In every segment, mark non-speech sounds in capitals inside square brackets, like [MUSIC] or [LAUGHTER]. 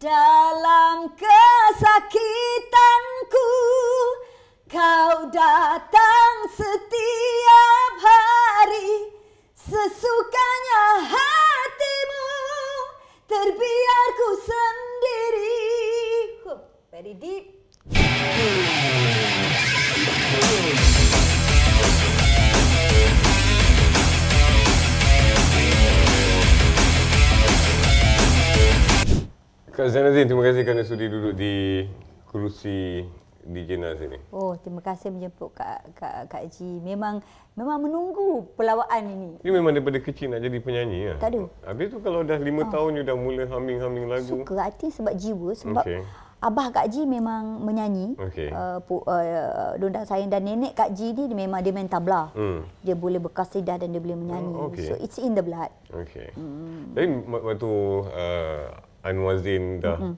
Dalam kesakitanku Kau datang setiap hari. Sesukanya hatimu Terbiar ku sendiri. Huh, Very deep Kak Zainazin, terima kasih kerana sudi duduk di kerusi di Jenas ini. Oh, terima kasih menjemput Kak, Kak, Kak Ji. Memang memang menunggu pelawaan ini. Dia memang daripada kecil nak jadi penyanyi lah. Tak ada. Habis tu kalau dah lima tahun you dah mula humming-humming lagu. Suka hati sebab jiwa. Sebab Okey. Abah Kak Ji memang menyanyi. Okey. Uh, pu, uh, Dondang sayang dan nenek Kak Ji ni dia memang dia main tabla. Hmm. Dia boleh berkasidah dan dia boleh menyanyi. Oh, okey. So it's in the blood. Okey. Hmm. Tapi waktu uh, Anwar Zain dah mm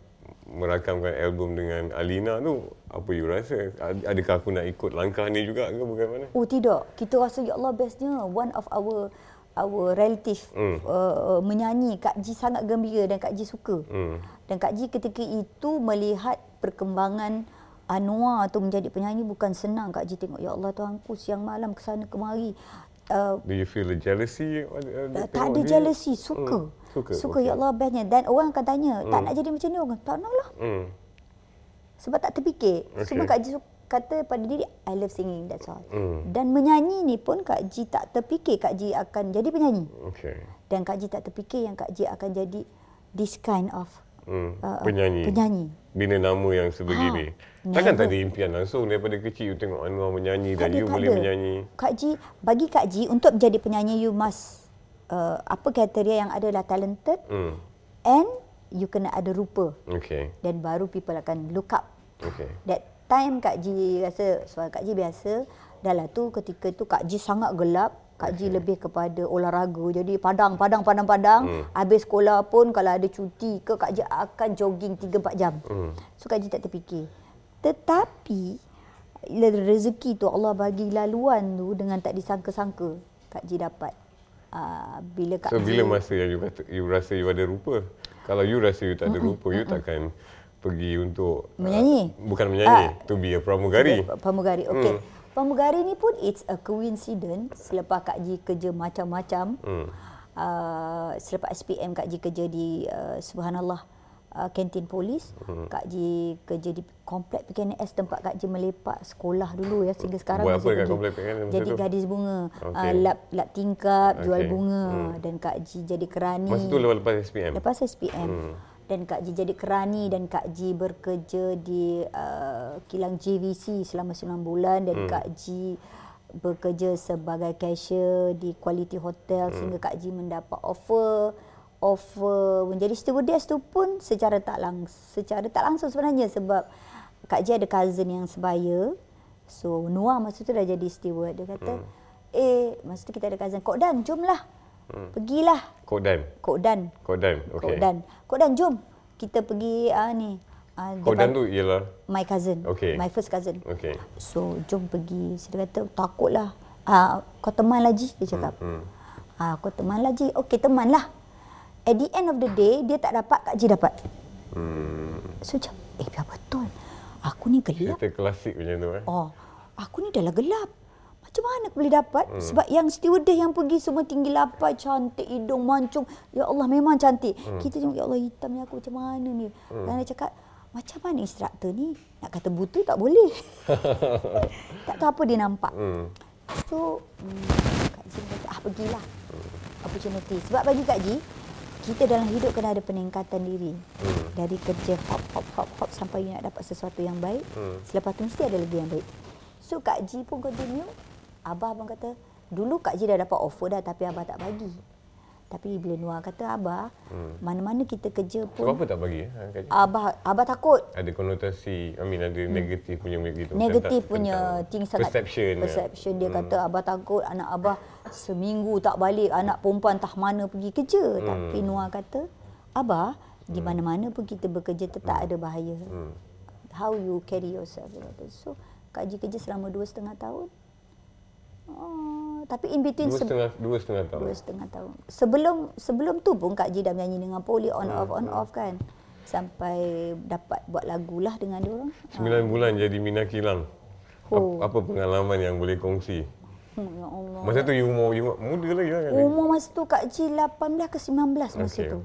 merakamkan album dengan Alina tu, apa you rasa? Ad- Adakah aku nak ikut langkah ni juga ke bagaimana? Oh tidak, kita rasa ya Allah bestnya one of our our relative Hmm. uh, menyanyi Kak Ji sangat gembira dan Kak Ji suka. Hmm. Dan Kak Ji ketika itu melihat perkembangan Anwar tu menjadi penyanyi bukan senang Kak Ji tengok ya Allah Tuhanku siang malam ke sana kemari. Uh, Do you feel the jealousy? Uh, uh, tak ada jealousy, suka. Hmm. Suka, Suka okey. ya Allah bestnya dan orang akan tanya, tak nak jadi macam ni orang. Tak nak lah. Hmm. Sebab tak terfikir. Okey. Cuma Kak Ji kata pada diri I love singing that's all. Hmm. Dan menyanyi ni pun Kak Ji tak terfikir Kak Ji akan jadi penyanyi. Okey. Dan Kak Ji tak terfikir yang Kak Ji akan jadi this kind of Hmm. uh, penyanyi. penyanyi. Bina nama yang sebegini. Ha, Takkan tak ada impian langsung daripada kecil you tengok Anwar menyanyi Tak dan ada, you boleh ada. menyanyi. Kak Ji, bagi Kak Ji untuk menjadi penyanyi you must uh, apa kriteria yang adalah talented Hmm. and you kena ada rupa Okey. dan baru people akan look up. Okey. That time Kak Ji rasa suara Kak Ji biasa. Dah lah tu ketika tu Kak Ji sangat gelap. Kak Ji lebih kepada olahraga. Jadi padang, padang, padang, padang. Hmm. Habis sekolah pun kalau ada cuti ke Kak Ji akan jogging 3-4 jam. Hmm. So Kak Ji tak terfikir. Tetapi rezeki tu Allah bagi laluan tu dengan tak disangka-sangka Kak Ji dapat. Uh, bila Kak So bila masa yang you, kata, you rasa you ada rupa? Kalau you rasa you tak ada rupa, you takkan pergi untuk Menyanyi? Uh, bukan menyanyi, Ah. to be a pramugari. Pramugari. Okey. Hmm. Pramugari ni pun it's a coincidence selepas Kak Ji kerja macam-macam. Hmm. Uh, selepas SPM Kak Ji kerja di uh, Subhanallah uh, kantin polis. Hmm. Kak Ji kerja di komplek PKNS tempat Kak Ji melepak sekolah dulu ya sehingga sekarang Buat masih apa kerja. komplek PKNS Jadi tu? gadis bunga. Okey. Uh, lap lap tingkap, jual Okey. bunga Hmm. dan Kak Ji jadi kerani. Masa tu lepas, lepas SPM? Lepas SPM. Hmm. Dan Kak Ji jadi kerani dan Kak Ji bekerja di uh, kilang JVC selama 9 bulan dan Hmm. Kak Ji bekerja sebagai cashier di Quality Hotel Hmm. sehingga Kak Ji mendapat offer offer menjadi stewardess tu pun secara tak langsung secara tak langsung sebenarnya sebab Kak Ji ada cousin yang sebaya. So Noah masa tu dah jadi steward. Dia kata, Hmm. "Eh, masa tu kita ada cousin, Kok Dan, jomlah. Pergilah Kok Dan? Kok Dan. Kok Dan, Kok okey. Dan. Kok Dan jom kita pergi ah ni. ah, Kok Dan tu ialah? my cousin. Okey. My first cousin. Okey. So jom pergi. Saya kata takutlah. Ah kau teman lagi dia cakap. Hmm. Ah kau teman lagi. Okey temanlah. At the end of the day dia tak dapat Kak Ji dapat. Hmm. So macam eh biar betul. Aku ni gelap. Cerita klasik macam tu eh. Oh, aku ni dah lah gelap. Macam mana aku boleh dapat? Hmm. Sebab yang stewardess yang pergi semua tinggi lapai, cantik, hidung mancung. Ya Allah memang cantik. Hmm. Kita tengok, ya Allah hitamnya aku macam mana ni? Hmm. Dan dia cakap, macam mana instruktor ni? Nak kata buta tak boleh. [LAUGHS] tak tahu apa dia nampak. Hmm. So, hmm, Kak Ji kata, ah pergilah. Opportunity. Sebab bagi Kak Ji, kita dalam hidup kena ada peningkatan diri. Hmm. Dari kerja hop, hop, hop, hop sampai you nak dapat sesuatu yang baik. Hmm. Selepas tu mesti ada lagi yang baik. So Kak Ji pun continue. Abah abang kata, dulu Kak Ji dah dapat offer dah tapi Abah tak bagi. Tapi bila Noah kata, Abah, Hmm. mana-mana kita kerja pun, apa tak bagi? Eh? Ji? Abah Abah takut. Ada konotasi, I mean ada negatif punya gitu. Hmm. Negatif tentang- punya tentang thing sangat Perception. ya. perception dia kata abah takut anak abah seminggu tak balik anak perempuan tak mana pergi kerja Hmm. tapi Noah kata abah di mana-mana pun kita bekerja tetap ada bahaya Hmm. how you carry yourself so Kak Ji kerja selama dua setengah tahun oh, tapi in between Dua se- setengah, dua setengah tahun. dua setengah tahun sebelum sebelum tu pun Kak Ji dah menyanyi dengan Poli on Hmm, off on off kan sampai dapat buat lagu lah dengan dia orang. Sembilan bulan jadi Mina Kilang. Oh. Apa, pengalaman yang boleh kongsi? Hmm, ya Allah. Masa tu you umur, you muda lagi kan? Umur masa tu Kak Ji 18 ke 19 masa Okey. tu.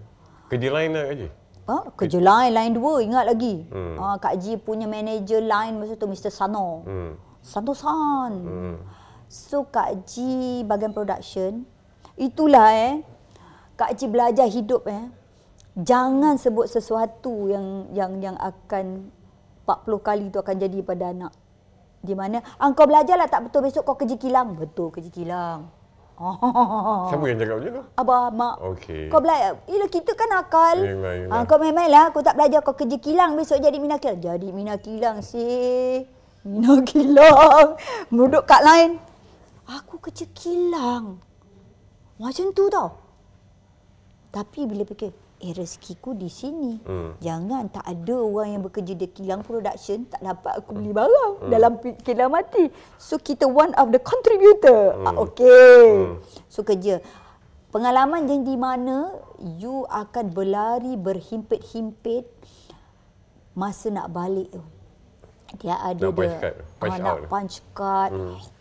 Kerja lain lah Kak Ji? Ha, kerja lain, lain dua, ingat lagi. Hmm. Ha, Kak Ji punya manager lain masa tu Mr. Sano. Hmm. Sano San. Hmm. So Kak Ji bagian production. Itulah eh. Kak Ji belajar hidup eh. Jangan sebut sesuatu yang yang yang akan 40 kali tu akan jadi pada anak. Di mana, ah, kau belajarlah tak betul besok kau kerja kilang. Betul kerja kilang. Oh. [LAUGHS] Siapa yang cakap macam tu? Abah, mak. Okey. Kau belajar. Yelah, kita kan akal. Yelah, yelah. Ah, kau main-main lah. Kau tak belajar. Kau kerja kilang. Besok jadi mina kilang. Jadi mina kilang sih. Mina kilang. Duduk kat lain. Aku kerja kilang. Macam tu tau. Tapi bila fikir, eh rezekiku di sini. Hmm. Jangan tak ada orang yang bekerja di kilang production tak dapat aku beli barang dalam pi- kilang mati. So kita one of the contributor. Ah, okay. So kerja. Pengalaman yang di mana you akan berlari berhimpit-himpit masa nak balik tu. Dia ada Nak punch card, punch ah, nak punch card,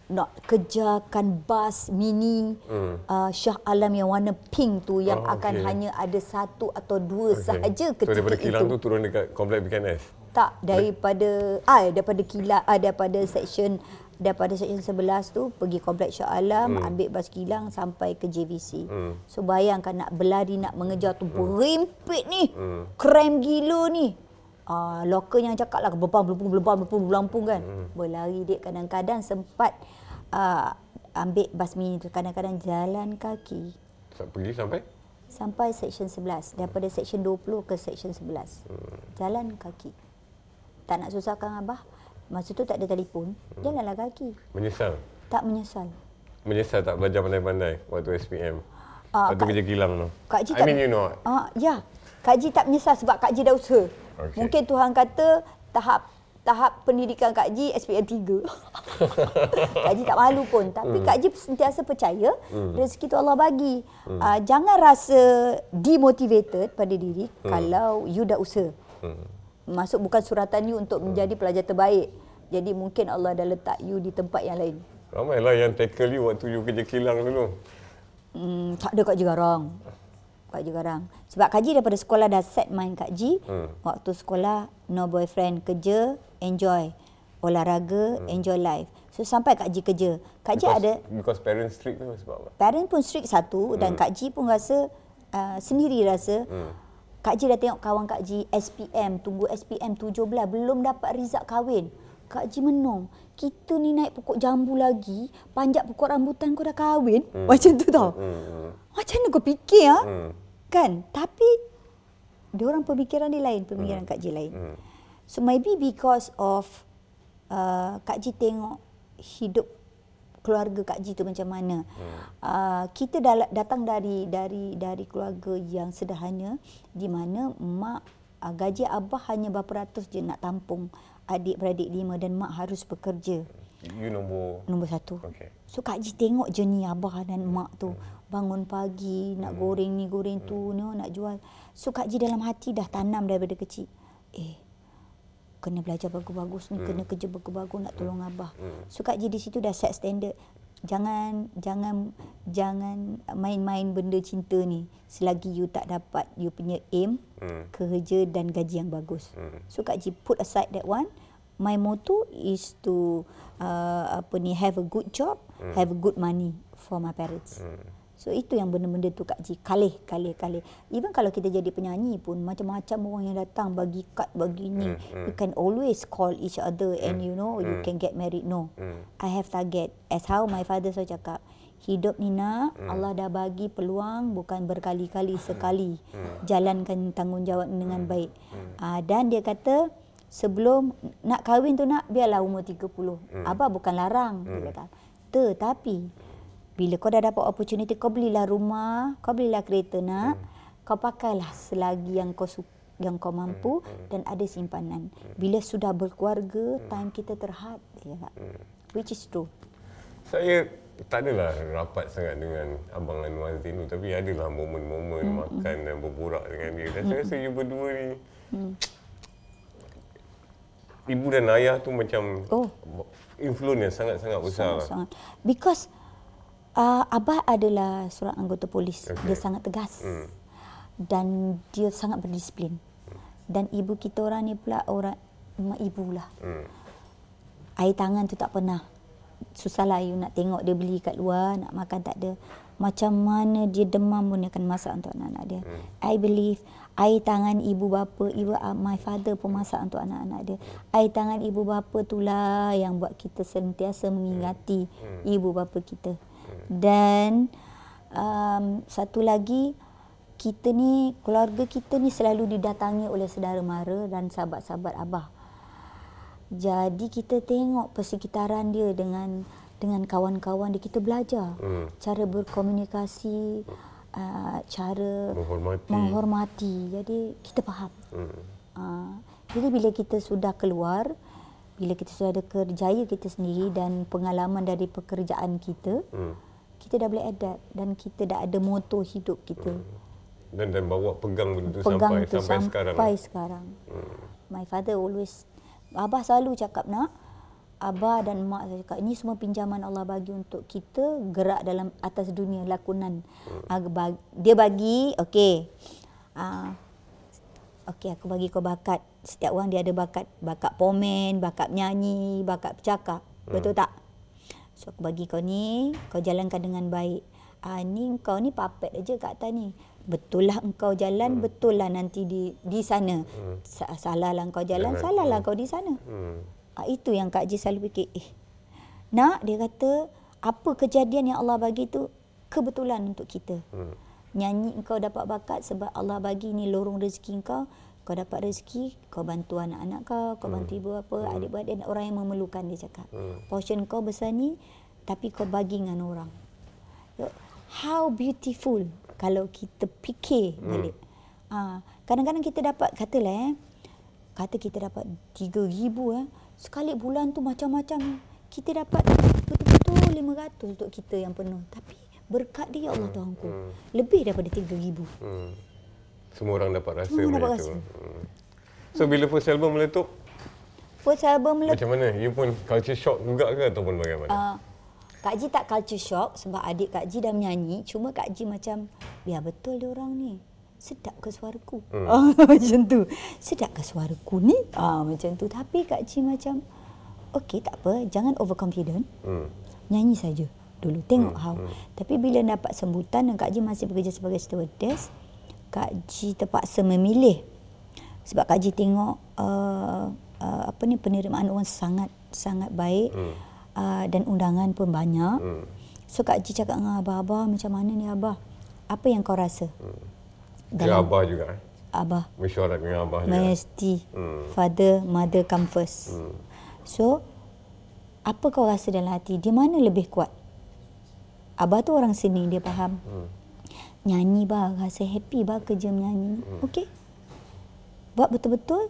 nak kejarkan bas mini Hmm. uh, Shah Alam yang warna pink tu yang Oh, akan okey. hanya ada satu atau dua Okey. sahaja So ketika daripada kilang itu. tu turun dekat komplek BKNS? Tak daripada ah daripada kilang ah daripada section daripada section 11 tu pergi kompleks Shah Alam hmm. ambil bas kilang sampai ke JVC. Hmm. So bayangkan nak berlari nak mengejar tu berimpit ni. Hmm. Krem gila ni. Ah lokal yang cakap lah berbang belum belum belum kan. Hmm. Berlari dia kadang-kadang sempat ah ambil bas mini kadang-kadang jalan kaki Sa- Pergi sampai? sampai section 11 daripada section 20 ke section 11 Hmm. jalan kaki tak nak susahkan abah masa tu tak ada telefon Hmm. jalanlah kaki Menyesal? tak menyesal Menyesal tak belajar pandai-pandai waktu SPM? Ah, waktu kerja kilang tu? Kak Ji I tak mean you know. ah ya Kak Ji tak menyesal sebab Kak Ji dah usaha Okey. mungkin Tuhan kata tahap tahap pendidikan Kak Ji SPM 3 [LAUGHS] Kak Ji tak malu pun tapi Kak Ji sentiasa percaya rezeki tu Allah bagi Ah, jangan rasa demotivated pada diri kalau you dah usaha Hmm. masuk bukan suratan you untuk menjadi pelajar terbaik. Jadi mungkin Allah dah letak you di tempat yang lain. Ramailah yang tackle you waktu you kerja kilang dulu. Hmm, tak ada Kak Ji garang. Kak Ji garang. Sebab Kak Ji daripada sekolah dah set mind Kak Ji. Hmm. Waktu sekolah, no boyfriend, kerja, enjoy. Olahraga, enjoy life. So sampai Kak Ji kerja. Kak Ji ada, Because parents strict tu sebab apa? parent pun strict satu dan Kak Ji pun rasa, uh, sendiri rasa, Kak Ji dah tengok kawan Kak Ji SPM, tunggu SPM 17, belum dapat result kahwin. Kak Ji menung. Kita ni naik pokok jambu lagi, panjat pokok rambutan kau dah kahwin. Macam tu tau. Hmm. Macam mana kau fikir ah? Hmm. Kan? Tapi dia orang pemikiran dia lain, pemikiran Kak Ji lain. Hmm. So maybe because of uh, Kak Ji tengok hidup keluarga Kak Ji tu macam mana. Hmm. Uh, kita datang dari dari dari keluarga yang sederhana di mana mak uh, gaji abah hanya berapa ratus je nak tampung adik-beradik lima dan mak harus bekerja. You nombor... Nombor satu. Okey. So Kak Ji tengok jenis abah dan mak tu. Bangun pagi, nak goreng ni, goreng tu, no, nak jual. So Kak Ji dalam hati dah tanam daripada kecil. Eh, kena belajar bagus-bagus ni, kena kerja bagus-bagus nak tolong abah. So Kak Ji di situ dah set standard. Jangan jangan jangan main-main benda cinta ni selagi you tak dapat you punya aim, Hmm. kerja dan gaji yang bagus. So Kak Ji put aside that one. My motto is to uh, apa ni have a good job, have a good money for my parents. So itu yang benda-benda tu Kak Ji kalih, kalih, kalih. Even kalau kita jadi penyanyi pun macam-macam orang yang datang bagi kad bagi ni. You can always call each other and you know you can get married. No. I have target. As how my father selalu cakap, hidup ni nak Allah dah bagi peluang bukan berkali-kali sekali. Jalankan tanggungjawab dengan baik. Ah dan dia kata sebelum nak kahwin tu nak biarlah umur 30. Abah bukan larang dia kata. Tetapi bila kau dah dapat opportunity kau belilah rumah, kau belilah kereta nak, kau pakailah selagi yang kau su- yang kau mampu dan ada simpanan. Bila sudah berkeluarga, time kita terhad cakap. Which is true. Saya tak adalah rapat sangat dengan Abang Anwar Zain tu tapi adalah momen-momen makan dan berborak dengan dia. Dan saya rasa you berdua ni ibu dan ayah tu macam Oh. influence yang sangat-sangat besar. lah. Sangat. Because uh, Abah adalah seorang anggota polis. Okey. Dia sangat tegas. Hmm. Dan dia sangat berdisiplin. Dan ibu kita orang ni pula orang mak ibu lah. Hmm. Air tangan tu tak pernah. Susahlah you nak tengok dia beli kat luar, nak makan tak ada. Macam mana dia demam pun dia akan masak untuk anak-anak dia. Hmm. I believe air tangan ibu bapa, ibu uh, my father pun masak untuk anak-anak dia. Air tangan ibu bapa itulah yang buat kita sentiasa mengingati ibu bapa kita. Dan um, satu lagi kita ni keluarga kita ni selalu didatangi oleh saudara mara dan sahabat-sahabat abah. Jadi kita tengok persekitaran dia dengan dengan kawan-kawan dia kita belajar Hmm. cara berkomunikasi, uh, cara Menghormati. menghormati. Jadi kita faham. Hmm. Uh, jadi bila kita sudah keluar, bila kita sudah ada kerjaya kita sendiri dan pengalaman dari pekerjaan kita, Hmm. Kita dah boleh adapt dan kita dah ada moto hidup kita. Dan dan bawa pegang benda tu Pegang sampai tu sampai, sekarang. Sampai sekarang. My father always Abah selalu cakap nak Abah dan mak saya cakap ini semua pinjaman Allah bagi untuk kita gerak dalam atas dunia lakonan. Hmm. Dia bagi, okey. Ah, okey aku bagi kau bakat. Setiap orang dia ada bakat. Bakat pomen, bakat nyanyi, bakat bercakap. Betul tak? So aku bagi kau ni, kau jalankan dengan baik. Ah ni kau ni papet aja kat atas ni. Betul lah engkau jalan, hmm. betul lah nanti di di sana. Hmm. Salah lah engkau jalan, Jalan. salah lah kau di sana. Hmm. Ah, itu yang Kak Ji selalu fikir. Eh, nak dia kata apa kejadian yang Allah bagi tu kebetulan untuk kita. Hmm. Nyanyi engkau dapat bakat sebab Allah bagi ni lorong rezeki engkau. Kau dapat rezeki, kau bantu anak-anak kau, kau bantu ibu apa, adik-beradik dan orang yang memerlukan dia cakap. Hmm. Portion kau besar ni tapi kau bagi dengan orang. How beautiful kalau kita fikir balik. Ah, kadang-kadang kita dapat katalah eh kata kita dapat 3000 eh sekali bulan tu macam-macam kita dapat betul-betul 500 untuk kita yang penuh tapi berkat dia Allah Tuhanku lebih daripada 3000 Hmm. Semua orang dapat rasa Semua benda dapat tu. rasa. Hmm. So bila first album meletup, first album lepas macam mana? You pun culture shock juga ke ataupun bagaimana? uh, Kak Ji tak culture shock sebab adik Kak Ji dah menyanyi cuma Kak Ji macam biar betul dia orang ni sedap ke suaraku hmm. ah, [LAUGHS] macam tu sedap ke suaraku ni ah, macam tu tapi Kak Ji macam okey tak apa jangan overconfident Hmm. nyanyi saja dulu tengok hmm, how hmm. tapi bila dapat sambutan dan Kak Ji masih bekerja sebagai stewardess Kak Ji terpaksa memilih sebab Kak Ji tengok uh, uh, apa ni penerimaan orang sangat sangat baik hmm. uh, dan undangan pun banyak Hmm. so Kak Ji cakap dengan abah abah macam mana ni abah apa yang kau rasa Hmm. Ke Abah juga eh? abah Mesyuarat dengan Abah juga. mesti Hmm. father mother come first Hmm. So, apa kau rasa dalam hati? Di mana lebih kuat? Abah tu orang seni, dia faham. Hmm. Nyanyi bah, rasa happy bah kerja menyanyi. Hmm. Okey. Buat betul-betul.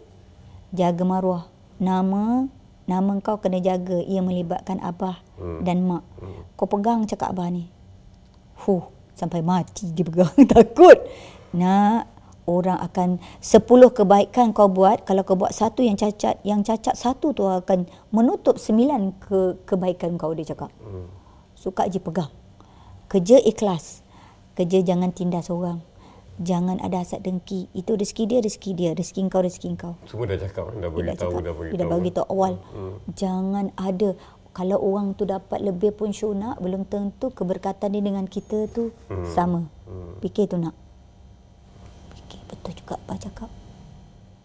Jaga maruah. Nama, nama kau kena jaga. Ia melibatkan abah Hmm. dan mak. Hmm. Kau pegang cakap abah ni. Huh, sampai mati dia pegang. [LAUGHS] Takut. Nak, orang akan 10 kebaikan kau buat. Kalau kau buat satu yang cacat, yang cacat satu tu akan menutup sembilan ke kebaikan kau, dia cakap. Hmm. So Kak Ji pegang. Kerja ikhlas. Kerja jangan tindas orang. Jangan ada hasad dengki. Itu rezeki dia, rezeki dia. Rezeki kau, rezeki kau. Semua dah cakap, dah bagi tahu, cakap. dah bagi Dia dah bagi tahu awal. Hmm. Jangan ada. Kalau orang tu dapat lebih pun syur nak, belum tentu keberkatan dia dengan kita tu Hmm. sama. Hmm. Fikir tu nak. Fikir betul juga apa cakap.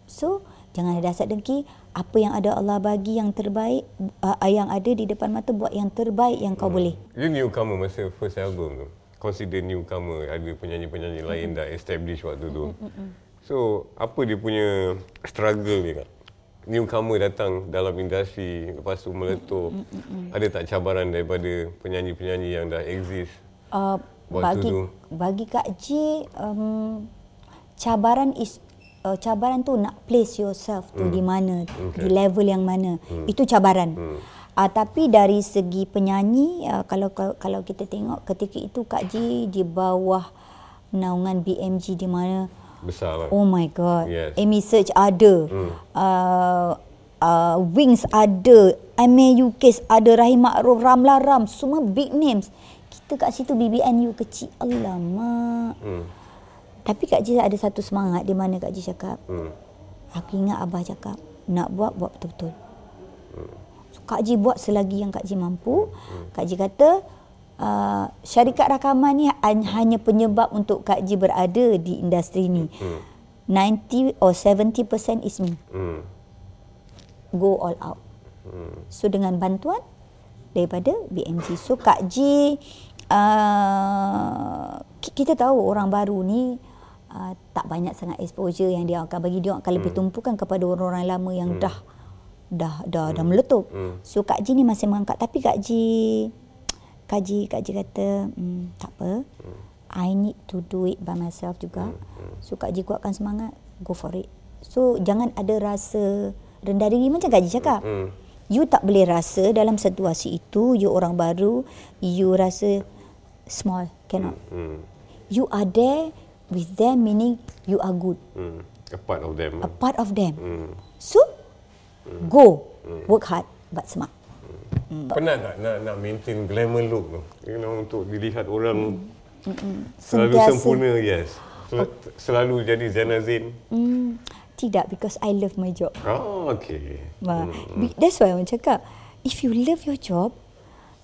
So, jangan ada hasad dengki. Apa yang ada Allah bagi yang terbaik, uh, yang ada di depan mata buat yang terbaik yang kau boleh. You newcomer masa first album tu. Consider newcomer, ada penyanyi-penyanyi lain dah establish waktu tu. So, apa dia punya struggle dia kak? Newcomer datang dalam industri, lepas tu meletup. Ada tak cabaran daripada penyanyi-penyanyi yang dah exist? Uh, Waktu bagi tu. bagi Kak J um, cabaran is uh, cabaran tu nak place yourself tu di mana Okay. di level yang mana itu cabaran Hmm. Uh, tapi dari segi penyanyi uh, kalau kalau kita tengok ketika itu Kak J di bawah naungan BMG di mana Besar lah. Oh my god. Yes. Amy Search ada. Hmm. Uh, uh, Wings ada, MAU Case ada, Rahim Ma'ruf, Ramla Ram, semua big names. Kita kat situ BBNU kecil. Alamak. Hmm. Tapi Kak Ji ada satu semangat di mana Kak Ji cakap, Hmm. aku ingat Abah cakap, nak buat, buat betul-betul. So, Kak Ji buat selagi yang Kak Ji mampu. Kak Ji kata, uh, syarikat rakaman ni han- hanya penyebab untuk Kak Ji berada di industri ni. 90 or 70% is me. Hmm. Go all out. Hmm. So dengan bantuan daripada BMG. So Kak Ji, uh, ki- kita tahu orang baru ni uh, tak banyak sangat exposure yang dia akan bagi dia akan lebih tumpukan kepada orang-orang lama yang dah dah dah dah meletup. Hmm. So Kak Ji ni masih mengangkat tapi Kak Ji Kak Ji Kak Ji kata hmm, tak apa. I need to do it by myself juga. So Kak Ji kuatkan semangat, go for it. So jangan ada rasa rendah diri macam Kak Ji cakap. Hmm. You tak boleh rasa dalam situasi itu you orang baru, you rasa small, cannot. Hmm. You are there with them meaning you are good, Hmm. A part of them. a part of them. Hmm. So go, work hard but smart. Penat tak nak nak maintain glamour look tu? You know untuk dilihat orang selalu Sentiasa. sempurna, yes. Sel- Selalu jadi Zainal Zain. Hmm, tidak because I love my job. Oh, okay. Ma, be- That's why orang cakap if you love your job,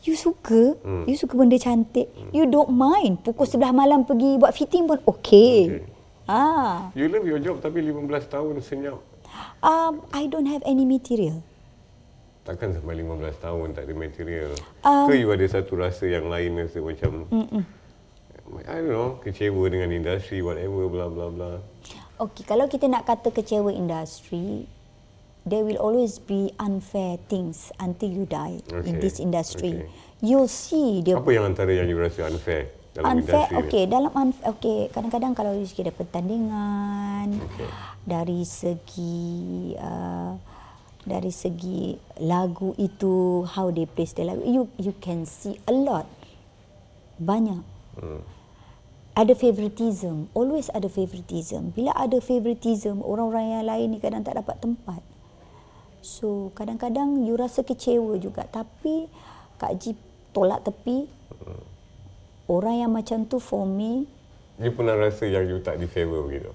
you suka, you suka benda cantik, you don't mind pukul 11 malam pergi buat fitting pun okay. Okay. Ah, You love your job tapi 15 tahun senyap. Um, I don't have any material. Takkan sampai 15 tahun tak ada material. Um, Ke you ada satu rasa yang lain rasa macam mm I don't know, kecewa dengan industri whatever bla bla bla. Okay, kalau kita nak kata kecewa industri, there will always be unfair things until you die in Okay, this industry. okay. You'll see the Apa yang antara yang you rasa unfair dalam unfair. industri Okay, dalam unfair, okay, kadang-kadang kalau dari segi ada pertandingan, Okay. Dari segi uh, dari segi lagu itu, how they place the lagu, you you can see a lot, banyak. Hmm. Ada favoritism, always ada favoritism. Bila ada favoritism, orang-orang yang lain ni kadang tak dapat tempat. So, kadang-kadang you rasa kecewa juga. Tapi, Kak Ji tolak tepi. Orang yang macam tu for me, You pernah rasa yang you tak di favor begitu?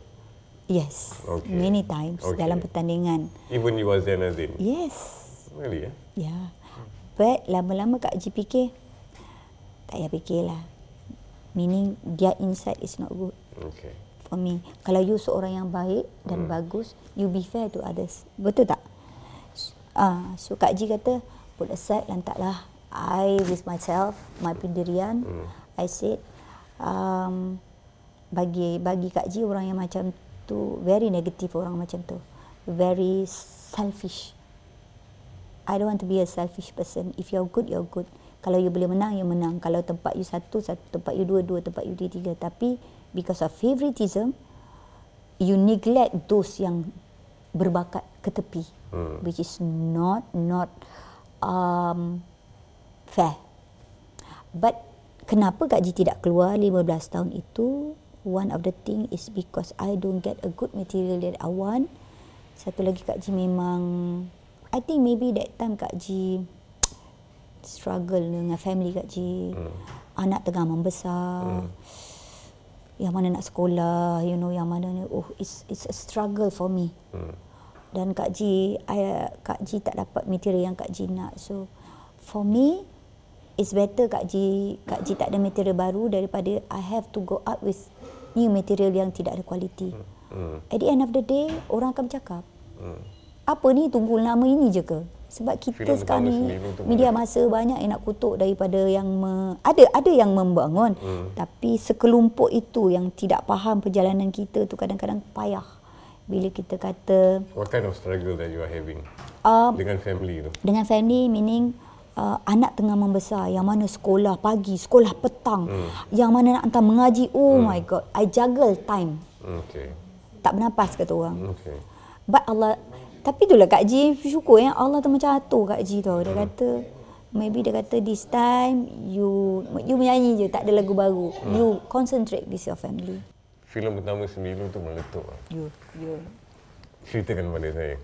Yes. Okay. Many times Okay. dalam pertandingan. Even you was Zainal Zain? Yes. Really eh? Ya. Yeah. But lama-lama Kak Ji fikir, tak payah fikirlah. Meaning, their inside is not good. Okay. for me. Kalau you seorang yang baik dan hmm. bagus, you be fair to others. Betul tak? Ah, so Kak Ji kata, put aside lantaklah. I with myself, my pendirian, hmm. I said, um, bagi bagi Kak Ji orang yang macam tu very negative orang macam tu. Very selfish. I don't want to be a selfish person. If you're good, you're good. Kalau you boleh menang, you menang. Kalau tempat you satu, satu. Tempat you dua, dua. Tempat you tiga. Tapi because of favoritism, you neglect those yang berbakat ke tepi. Hmm. Which is not, not um, fair. But kenapa Kak Ji tidak keluar 15 tahun itu? One of the thing is because I don't get a good material that I want. Satu lagi Kak Ji memang I think maybe that time Kak Ji [TSK] struggle dengan family Kak Ji. Hmm. Anak tengah membesar. Hmm. Yang mana nak sekolah, you know, yang mana ni oh it's it's a struggle for me. Hmm. Dan Kak Ji, I, Kak Ji tak dapat material yang Kak Ji nak. So, for me, it's better Kak Ji, Kak Ji tak ada material baru daripada I have to go up with new material yang tidak ada kualiti. Hmm. At the end of the day, orang akan bercakap, Hmm. apa ni tunggu lama ini je ke? Sebab kita Filem sekarang ni media masa banyak yang nak kutuk daripada yang me, ada ada yang membangun Hmm. tapi sekelompok itu yang tidak faham perjalanan kita tu kadang-kadang payah bila kita kata What kind of struggle that you are having uh, dengan family tu? dengan family meaning uh, anak tengah membesar yang mana sekolah pagi sekolah petang Hmm. yang mana nak hantar mengaji oh my god I juggle time Hmm, Okay. tak bernafas kata orang Okay. But Allah tapi itulah Kak Ji syukur yang Allah tu macam atur Kak Ji tau. Dia kata maybe dia kata this time you you menyanyi je tak ada lagu baru. You concentrate with your family. Filem pertama sembilu tu meletup lah. You you Ceritakan pada saya.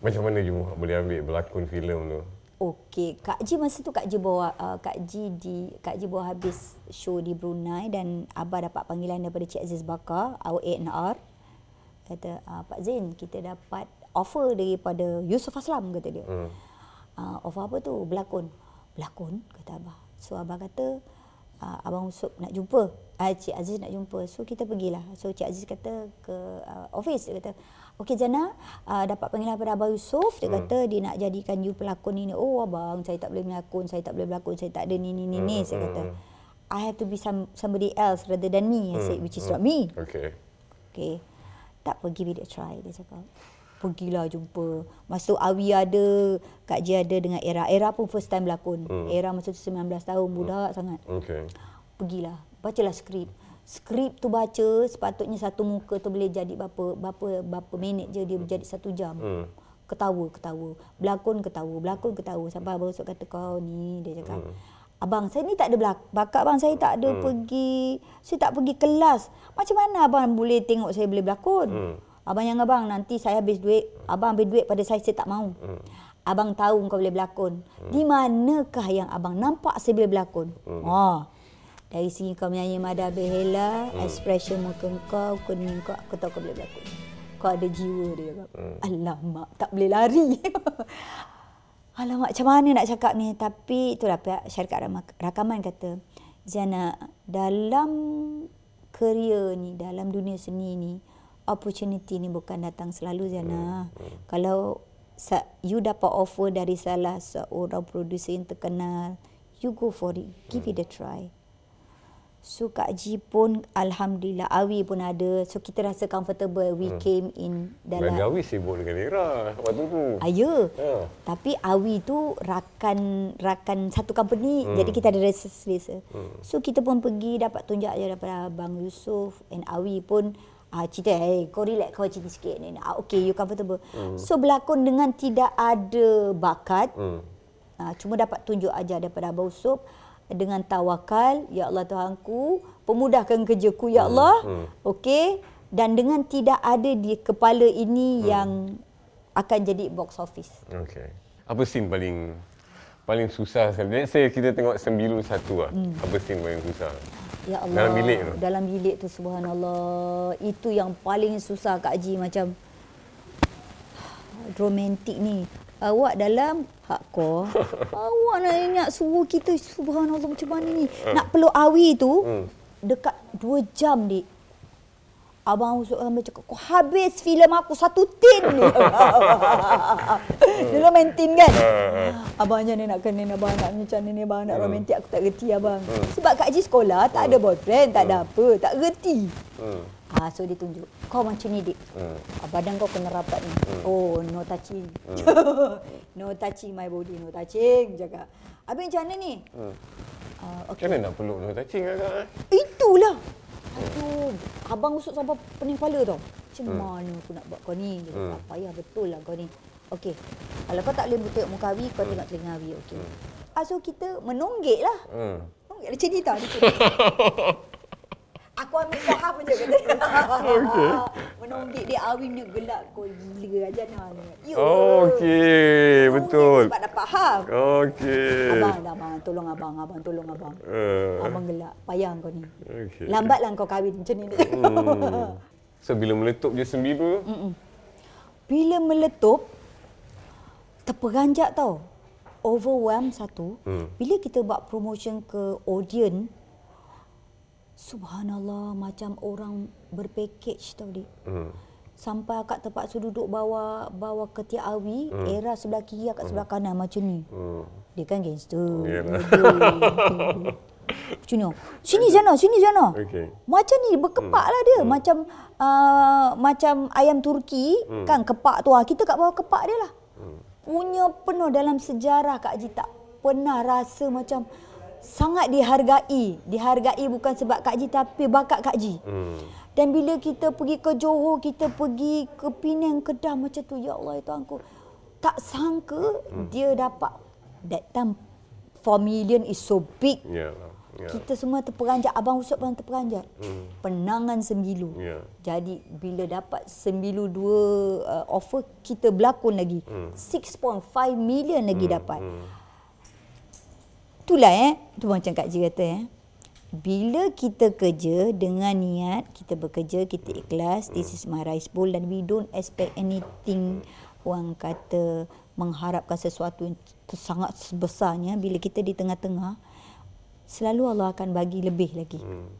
Macam mana Jumu boleh ambil berlakon filem tu? Okey, Kak Ji masa tu Kak Ji bawa uh, Kak Ji di Kak Ji bawa habis show di Brunei dan abah dapat panggilan daripada Cik Aziz Bakar, our A&R. Kata, uh, Pak Zain, kita dapat offer daripada Yusuf Aslam kata dia. Hmm. Uh, offer apa tu? Berlakon. Berlakon kata abah. So abah kata uh, abang Usop nak jumpa. Uh, Cik Aziz nak jumpa. So kita pergilah. So Cik Aziz kata ke uh, office dia kata, Okey Jana, uh, dapat panggilan daripada Abang Yusof. Dia hmm. kata dia nak jadikan you pelakon ini. Oh abang, saya tak boleh melakon, saya tak boleh berlakon, saya tak ada ni ni ni ni. Hmm. Saya kata, hmm. I have to be some somebody else rather than me. I said, which is hmm. not me. Okay. Okay. Tak pergi give it a try, dia cakap. Pergilah jumpa. Masa tu Awi ada, Kak Ji ada dengan Era. Era pun first time berlakon. Hmm. Era masa tu 19 tahun, budak hmm. sangat. Okay. Pergilah, bacalah skrip skrip tu baca sepatutnya satu muka tu boleh jadi berapa berapa berapa minit je dia jadi satu jam. Hmm. Ketawa, ketawa. Berlakon, ketawa. Berlakon, ketawa. Sampai Abang Usop kata kau ni, dia cakap. Hmm. Abang, saya ni tak ada bakat abang. Saya tak ada hmm. pergi, saya tak pergi kelas. Macam mana abang boleh tengok saya boleh berlakon? Hmm. Abang yang abang, nanti saya habis duit. Abang ambil duit pada saya, saya tak mau. Hmm. Abang tahu kau boleh berlakon. Hmm. Di manakah yang abang nampak saya boleh berlakon? Hmm. Oh. Dari segi kau menyanyi Mada Behela, hmm. expression muka kau, kuning kau, aku tahu kau boleh berlakon. Kau ada jiwa dia. Hmm. Alamak, tak boleh lari. [LAUGHS] Alamak, macam mana nak cakap ni? Tapi itulah pihak syarikat rakaman kata, Zana, dalam kerja ni, dalam dunia seni ni, opportunity ni bukan datang selalu Zana. Hmm. Hmm. Kalau you dapat offer dari salah seorang producer yang terkenal, you go for it. Give hmm. it a try. So Kak Ji pun Alhamdulillah Awi pun ada So kita rasa comfortable We hmm. came in dalam Lagi Awi sibuk dengan Era Waktu tu ah, Ya ha. Tapi Awi tu Rakan Rakan satu company hmm. Jadi kita ada rasa hmm. So kita pun pergi Dapat tunjuk aja daripada Bang Yusof And Awi pun ah, Cerita Hey kau relax Kau cerita sikit ni. Ah, okay you comfortable hmm. So berlakon dengan Tidak ada bakat hmm. ah, Cuma dapat tunjuk aja daripada Abang Yusof dengan tawakal ya Allah Tuhanku pemudahkan kerjaku ya hmm, Allah hmm. okey dan dengan tidak ada di kepala ini hmm. yang akan jadi box office okey apa scene paling paling susah sekali let's say kita tengok sembilu satu lah hmm. apa scene paling susah ya Allah. Dalam bilik tu? Dalam bilik tu subhanallah. Itu yang paling susah Kak Ji macam romantik ni. Awak dalam hardcore [LAUGHS] awak nak ingat suruh kita subhanallah macam mana ni? Uh. nak peluk awi tu hmm. dekat dua jam dik Abang Usuk sampai cakap, kau habis filem aku satu tin ni. [LAUGHS] [LAUGHS] dia romantik kan? abang macam ni nak kena abang nak macam ni abang nak hmm. romantik aku tak reti abang. Sebab Kak Haji sekolah tak ada boyfriend, tak ada apa, tak reti. Ha, so dia tunjuk. Kau macam ni, Dik. Ah, badan kau kena rapat ni. Oh, no touching. [LAUGHS] No touching my body, no touching. Jaga. Habis macam mana ni? Uh, okay. Macam nak peluk no touching? Eh? Itulah. Aduh, abang usut sampai pening kepala tau. Macam hmm. mana aku nak buat kau ni? Dia hmm. tak payah betul lah kau ni. Okey. Kalau kau tak boleh tengok muka Abi, kau hmm. tengok telinga Abi. Okey. Hmm. Ah, so kita menonggek lah. Hmm. Menonggek macam ni tau. [LAUGHS] Aku ambil faham je kata. [LAUGHS] Okey. Menonggik dia awim dia gelak kau gila aja nak. Okey, betul. Sebab dah faham. Okey. Abang dah abang, tolong abang, abang tolong abang. Uh. Abang gelak, payah kau ni. Okey. Lambatlah kau kahwin macam ni. Hmm. [LAUGHS] So bila meletup je sembilu? Mm-mm. Bila meletup terperanjat tau. Overwhelm satu. Hmm. Bila kita buat promotion ke audience Subhanallah macam orang berpackage tau dik. Hmm. Sampai akak terpaksa duduk bawa bawa ketiak awi, hmm. era sebelah kiri akak hmm. sebelah kanan macam ni. Hmm. Dia kan gangster. Macam ni. Sini Jana, sini Jana. Okay. Macam ni berkepak lah dia. Hmm. Macam uh, macam ayam Turki hmm. kan kepak tu. Kita kat bawah kepak dia lah. Hmm. Punya penuh dalam sejarah Kak Haji tak pernah rasa macam sangat dihargai. Dihargai bukan sebab Kak Ji tapi bakat Kak Ji. Hmm. Dan bila kita pergi ke Johor, kita pergi ke Penang, Kedah macam tu. Ya Allah, itu aku tak sangka hmm. dia dapat that time 4 million is so big. Yeah. Ya. Kita semua terperanjat. Abang Usop pun terperanjat. Hmm. Penangan sembilu. Ya. Jadi bila dapat sembilu dua uh, offer, kita berlakon lagi. Hmm. 6.5 million lagi dapat. Itulah eh. Tu macam Kak Ji kata eh. Bila kita kerja dengan niat, kita bekerja, kita ikhlas, this is my rice bowl dan we don't expect anything orang kata mengharapkan sesuatu yang sangat sebesarnya bila kita di tengah-tengah selalu Allah akan bagi lebih lagi. Hmm.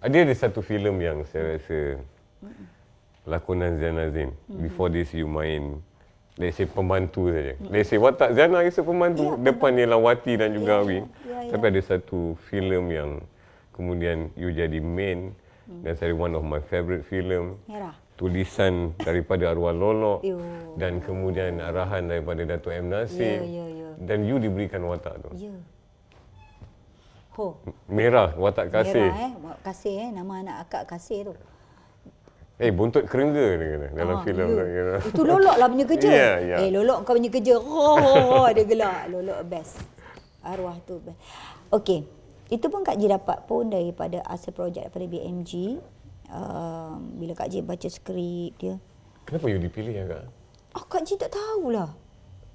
Ada ada satu filem yang saya rasa lakonan Zain Azin. Before this you main let's say pembantu saja. Let's say watak Zana is a pembantu. Ya, Depan Lawati dan juga Ya, Awi. ya, ya. Tapi ada satu filem yang kemudian you jadi main dan saya one of my favorite film. Merah. Tulisan daripada arwah Lolok Yo. dan kemudian arahan daripada Datuk M Nasir. Ya, ya, ya. Dan you diberikan watak tu. Ya. Ho. Merah, watak kasih. Merah eh. Kasih eh. Nama anak akak kasih tu. Eh, buntut kerengga dia kata dalam Ah, filem ya. tu. kata. Itu lolok lah punya kerja. Ya, ya. Eh, lolok kau punya kerja. Oh, dia gelak. Lolok best. Arwah tu best. Okey. Itu pun Kak Ji dapat pun daripada asal projek daripada BMG. Um, bila Kak Ji baca skrip dia. Kenapa you dipilih ya kak? Oh, Kak Ji tak tahulah.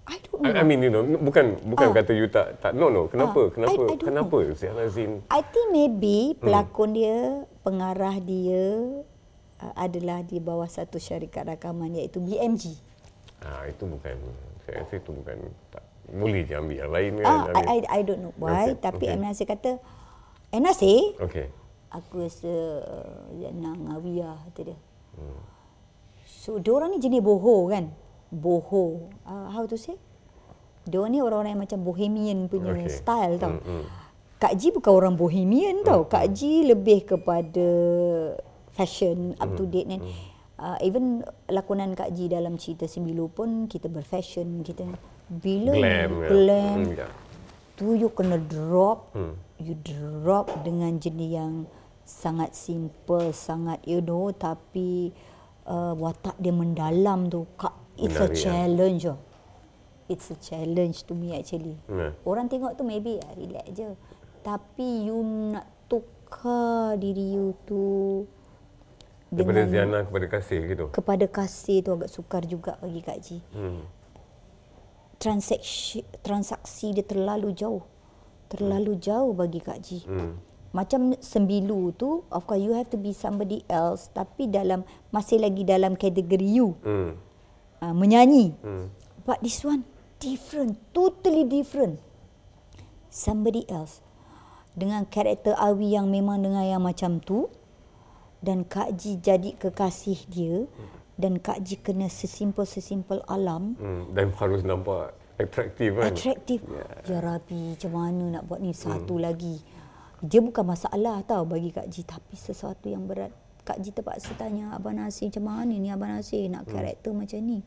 I don't know. I, I mean you know bukan bukan Ah. kata you tak tak no no kenapa Ah, kenapa I- I kenapa Zian Azin I think maybe pelakon dia, pengarah dia uh, adalah di bawah satu syarikat rakaman iaitu BMG. ah itu bukan saya rasa itu bukan tak boleh je ambil yang lain kan Ah, I, ambil. I, I don't know why. Okay, Tapi okay. M. Nasir kata. Nasir, okey aku rasa uh, Zainal Ngawiyah kata dia. So, dia orang ni jenis boho kan? Boho. Uh, how to say? Dia orang ni orang-orang yang macam bohemian punya Okay. style tau. Hmm, hmm. Kak Ji bukan orang bohemian tau. Kak Ji lebih kepada fashion, up to date kan. Uh, even lakonan Kak Ji dalam cerita Sembilu pun kita berfashion, kita bila glam ya. glam Hmm, ya. tu you kena drop Hmm. you drop dengan jenis yang sangat simple sangat you know tapi uh, watak dia mendalam tu Kak, it's a Menarik, ya. challenge oh. it's a challenge to me actually Ya. orang tengok tu maybe ah, relax je tapi you nak tukar diri you tu daripada dengan Ziana kepada kasih gitu kepada kasih tu agak sukar juga bagi Kak Ji hmm. transaksi transaksi dia terlalu jauh. Terlalu jauh bagi Kak Ji. Hmm. Macam sembilu tu, of course you have to be somebody else tapi dalam masih lagi dalam kategori you Hmm. uh, menyanyi. Hmm. But this one different, totally different. Somebody else. Dengan karakter Awi yang memang dengan yang macam tu dan Kak Ji jadi kekasih dia dan Kak Ji kena sesimpel-sesimpel alam Hmm. dan harus nampak atraktif kan atraktif. Ya Rabbi, macam mana nak buat ni satu lagi. Dia bukan masalah tau bagi Kak Ji tapi sesuatu yang berat. Kak Ji terpaksa tanya Abang Nasir macam mana ni Abang Nasir nak karakter macam ni.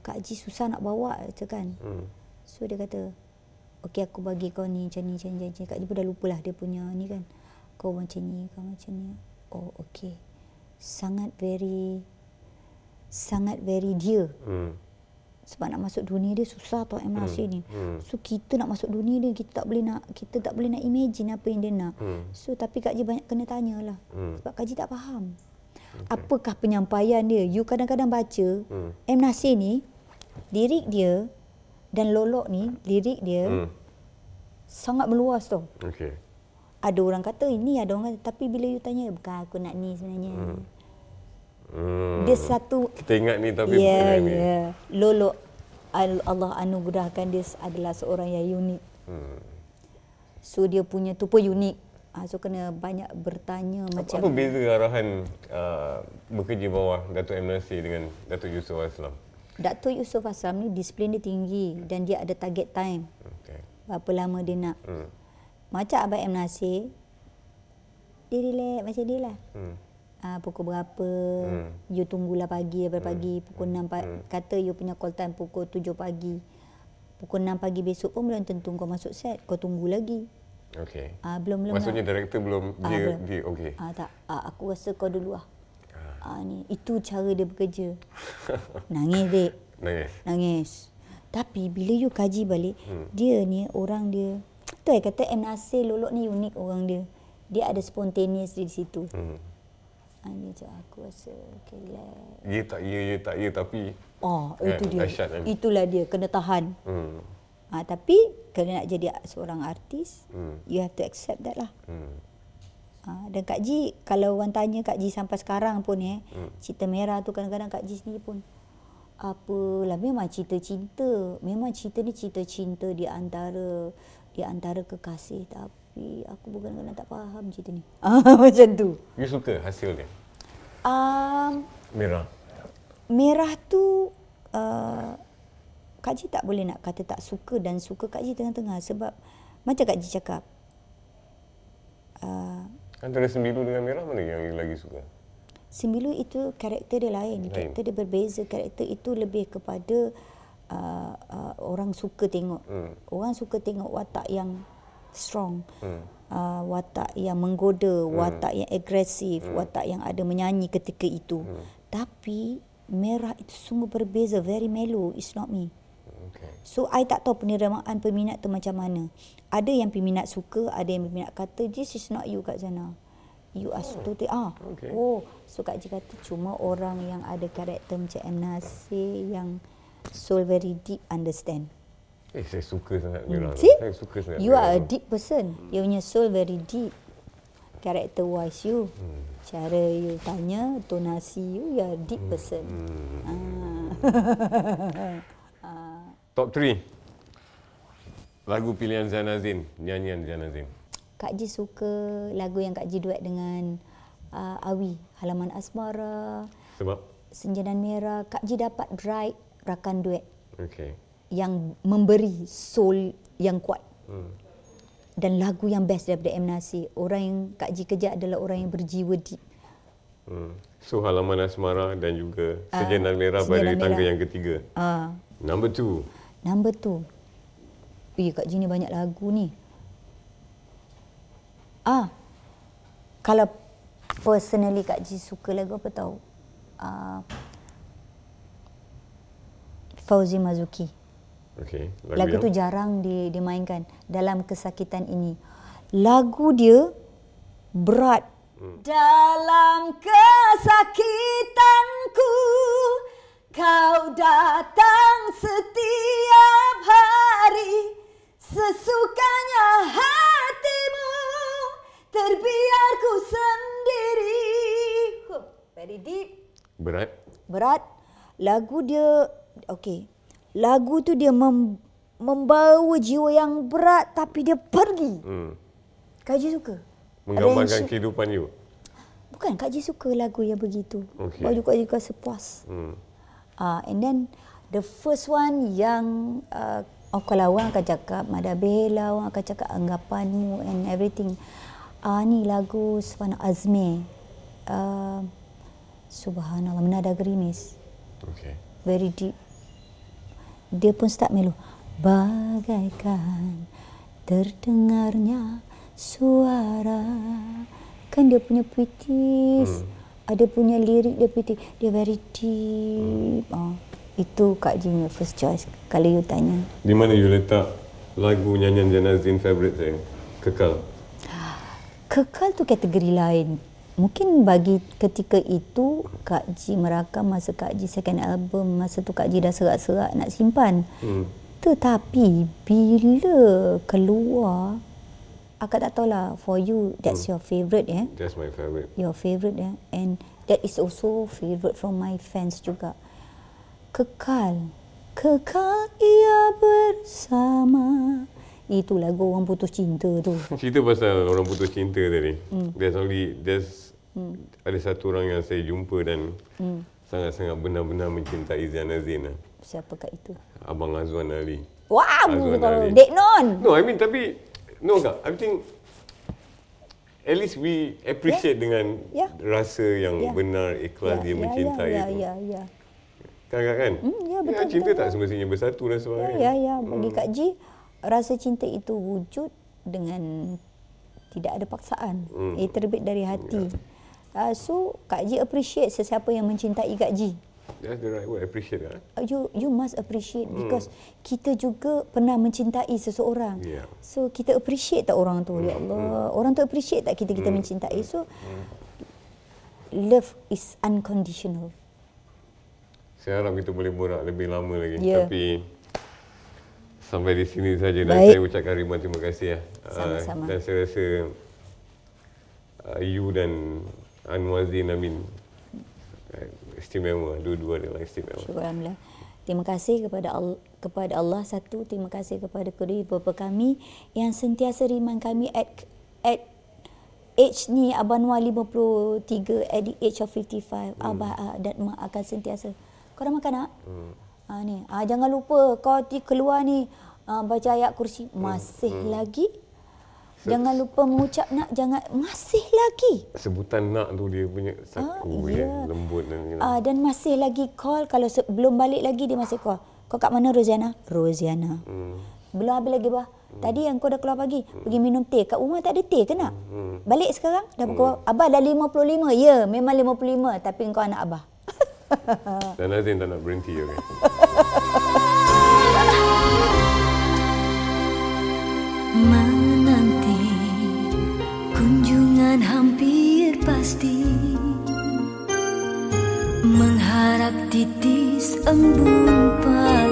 Kak Ji susah nak bawa kata kan. hmm. So dia kata, okey aku bagi kau ni macam ni macam ni. macam ni." Kak Ji pun dah lupalah dia punya ni kan. Kau macam ni, kau macam ni. Oh okey. Sangat very sangat very dia. Hmm. Sebab nak masuk dunia dia susah tau M. Nasir ni. hmm. So kita nak masuk dunia dia kita tak boleh nak kita tak boleh nak imagine apa yang dia nak. Hmm. So tapi Kak Ji banyak kena tanya lah. Hmm. Sebab Kak Ji tak faham. Apakah penyampaian dia? You kadang-kadang baca Hmm. M. Nasir ni lirik dia dan Lolok ni lirik dia Hmm. sangat meluas tau. okey Ada orang kata ini, ada orang kata tapi bila you tanya bukan aku nak ni sebenarnya. hmm. Dia satu kita ingat ni tapi Ya, bukan ni ya. Lolo Al- Allah anugerahkan dia adalah seorang yang unik. hmm. So dia punya tu pun unik. Ha, so kena banyak bertanya apa, macam apa beza arahan uh, bekerja bawah Datuk M Nasir dengan Datuk Yusof Aslam Datuk Yusof Aslam ni disiplin dia tinggi dan dia ada target time. okey Berapa lama dia nak. hmm. Macam Abang M Nasir, dia relax macam dia lah. Hmm. Ah, pukul berapa, Hmm. you tunggulah pagi, daripada pagi, pukul 6 pagi. Kata you punya call time pukul 7 pagi. Pukul 6 pagi besok pun belum tentu kau masuk set. Kau tunggu lagi. okey Ah, belum belum maksudnya director belum Ah, dia belum. dia okey Ah, tak. Ah, aku rasa kau dulu lah. Ah, ni. Itu cara dia bekerja. [LAUGHS] Nangis, dek. nangis Nangis. Tapi bila you kaji balik, hmm. dia ni orang dia Tu saya kata M. Nasir Lolok ni unik orang dia. Dia ada spontaneous di situ. Hmm. Ha, dia cakap, aku rasa okay, relax. Ya tak ya, ya tak ya tapi Oh, Kan, itu dia. dahsyat kan? Itulah dia, kena tahan. hmm. Ha, tapi kalau nak jadi seorang artis, Hmm. you have to accept that lah. Hmm. Ha, dan Kak Ji, kalau orang tanya Kak Ji sampai sekarang pun eh, Hmm. cerita merah tu kadang-kadang Kak Ji sendiri pun apalah memang cerita cinta. Memang cerita ni cerita cinta di antara di antara kekasih tapi aku bukan kadang tak faham cerita ni. [LAUGHS] Ah macam tu. You suka hasil dia? Um, Merah. merah tu uh, Kak Ji tak boleh nak kata tak suka dan suka Kak Ji tengah-tengah sebab macam Kak Ji cakap uh, Antara sembilu dengan merah mana yang you lagi suka? Sembilu itu karakter dia lain. Lain. Karakter dia berbeza. Karakter itu lebih kepada uh, uh, orang suka tengok. Hmm. Orang suka tengok watak yang strong. Hmm. Uh, watak yang menggoda, watak yang agresif, watak yang ada menyanyi ketika itu. Tapi merah itu sungguh berbeza, very mellow. It's not me. Okay. So I tak tahu penerimaan peminat tu macam mana. Ada yang peminat suka, ada yang peminat kata this is not you Kak Zana. You are totally ah. Okay. Oh, so Kak Ji kata cuma orang yang ada karakter macam M Nasir yang soul very deep understand. Eh, saya suka sangat merah tu. See? Saya suka sangat You are a tu. deep person. You punya soul very deep. Character wise you. Hmm. Cara you tanya, tonasi you, you are a deep person. Hmm. [LAUGHS] Ah. Top 3. Lagu pilihan Zanazin, nyanyian Zanazin. Kak Ji suka lagu yang Kak Ji duet dengan uh, Awi, Halaman Asmara, Sebab? Senja dan Merah. Kak Ji dapat write rakan duet Okay. yang memberi soul yang kuat. Hmm. Dan lagu yang best daripada M. Nasir. Orang yang Kak Ji kejar adalah orang yang berjiwa deep. Hmm. So halaman asmara dan juga Ah, sejenak merah pada tangga Merah. yang ketiga. Ah, Number two. number two. Eh, Kak Ji ni banyak lagu ni. Ah, kalau personally Kak Ji suka lagu apa tahu? Ah, Fauzi Mazuki. Okay. Lagu, yang? tu jarang di, dimainkan dalam kesakitan ini. Lagu dia berat. Hmm. Dalam kesakitanku kau datang setiap hari sesukanya hatimu terbiar ku sendiri. Huh, very deep Berat. berat lagu dia okey lagu tu dia mem, membawa jiwa yang berat tapi dia pergi Hmm. Kak Ji suka Menggambarkan kehidupan you. bukan Kak Ji suka lagu yang begitu Okey. baju Kak Ji rasa puas Hmm. uh, and then the first one yang uh, oh, kalau orang akan cakap Mada Bella orang akan cakap anggapanmu and everything uh, ni lagu Subhana Azmi uh, Subhanallah Menada Gerimis Okay. very deep. Dia pun start melu. Bagaikan terdengarnya suara. Kan dia punya puitis. Hmm. Ada punya lirik dia puitis. Dia very deep. Hmm. Oh, itu Kak Ji punya first choice. Kalau you tanya. Di mana you letak lagu nyanyian Zanazin favourite saya? Kekal. Kekal tu kategori lain. Mungkin bagi ketika itu Kak Ji merakam masa Kak Ji second album masa tu Kak Ji dah serak-serak nak simpan. Hmm. Tetapi bila keluar akak tak tahulah for you that's your favourite ya. That's my favourite. Your favourite ya and that is also favourite from my fans juga. Kekal. Kekal ia bersama. Itu lagu orang putus cinta tu. [LAUGHS] Cerita pasal orang putus cinta tadi. Hmm. There's only there's hmm. ada satu orang yang saya jumpa dan hmm. sangat-sangat benar-benar mencintai Zanazin lah. Siapa kat itu? Abang Azwan Ali. Wah, Azwan kalau Ali. Dek Non. No, I mean tapi no kak. I think at least we appreciate yeah. dengan Yeah. rasa yang Yeah. benar ikhlas dia mencintai ya, itu. ya, ya. Kan kak kan? Hmm, ya, betul, cinta betul, tak semestinya bersatu dan Ya, sebagainya. ya, ya. Bagi Kak Ji, rasa cinta itu wujud dengan tidak ada paksaan. Hmm. Ia terbit dari hati. Uh, so, Kak Ji appreciate sesiapa yang mencintai Kak Ji. That's the right word, appreciate lah. Uh, you you must appreciate because kita juga pernah mencintai seseorang. Yeah. So kita appreciate tak orang tu ya Allah. Orang tu appreciate tak kita kita mencintai. So love is unconditional. Saya harap kita boleh borak lebih lama lagi. Ya. Tapi sampai di sini saja dan Baik. saya ucapkan ribuan terima kasih ya. Ah, Sama-sama. dan saya rasa uh, you dan Anwazin Amin uh, istimewa, dua-dua adalah istimewa. Syukur Alhamdulillah. Terima kasih kepada Allah, kepada Allah satu, terima kasih kepada kedua bapa kami yang sentiasa riman kami at at age ni Abah Noor 53 at the age of 55 Abah uh, dan Mak akan sentiasa kau dah makan nak? Hmm. Ah ni. Ah jangan lupa kau keluar ni ah, baca ayat kursi masih lagi. Jangan lupa mengucap nak jangan masih lagi. Sebutan nak tu dia punya saku Ah, ya, ya. lembut dan you know. Ah dan masih lagi call kalau se- belum balik lagi dia masih call. Kau kat mana Roziana? Roziana. Hmm. Belum habis lagi bah. Tadi yang kau dah keluar pagi, pergi minum teh. Kat rumah tak ada teh ke nak? Balik sekarang dah pukul Abah dah 55. Ya, memang 55 tapi kau anak Abah. [LAUGHS] Dan Azin tak nak berhenti [LAUGHS] okay? Menanti kunjungan hampir pasti Mengharap titis embun pagi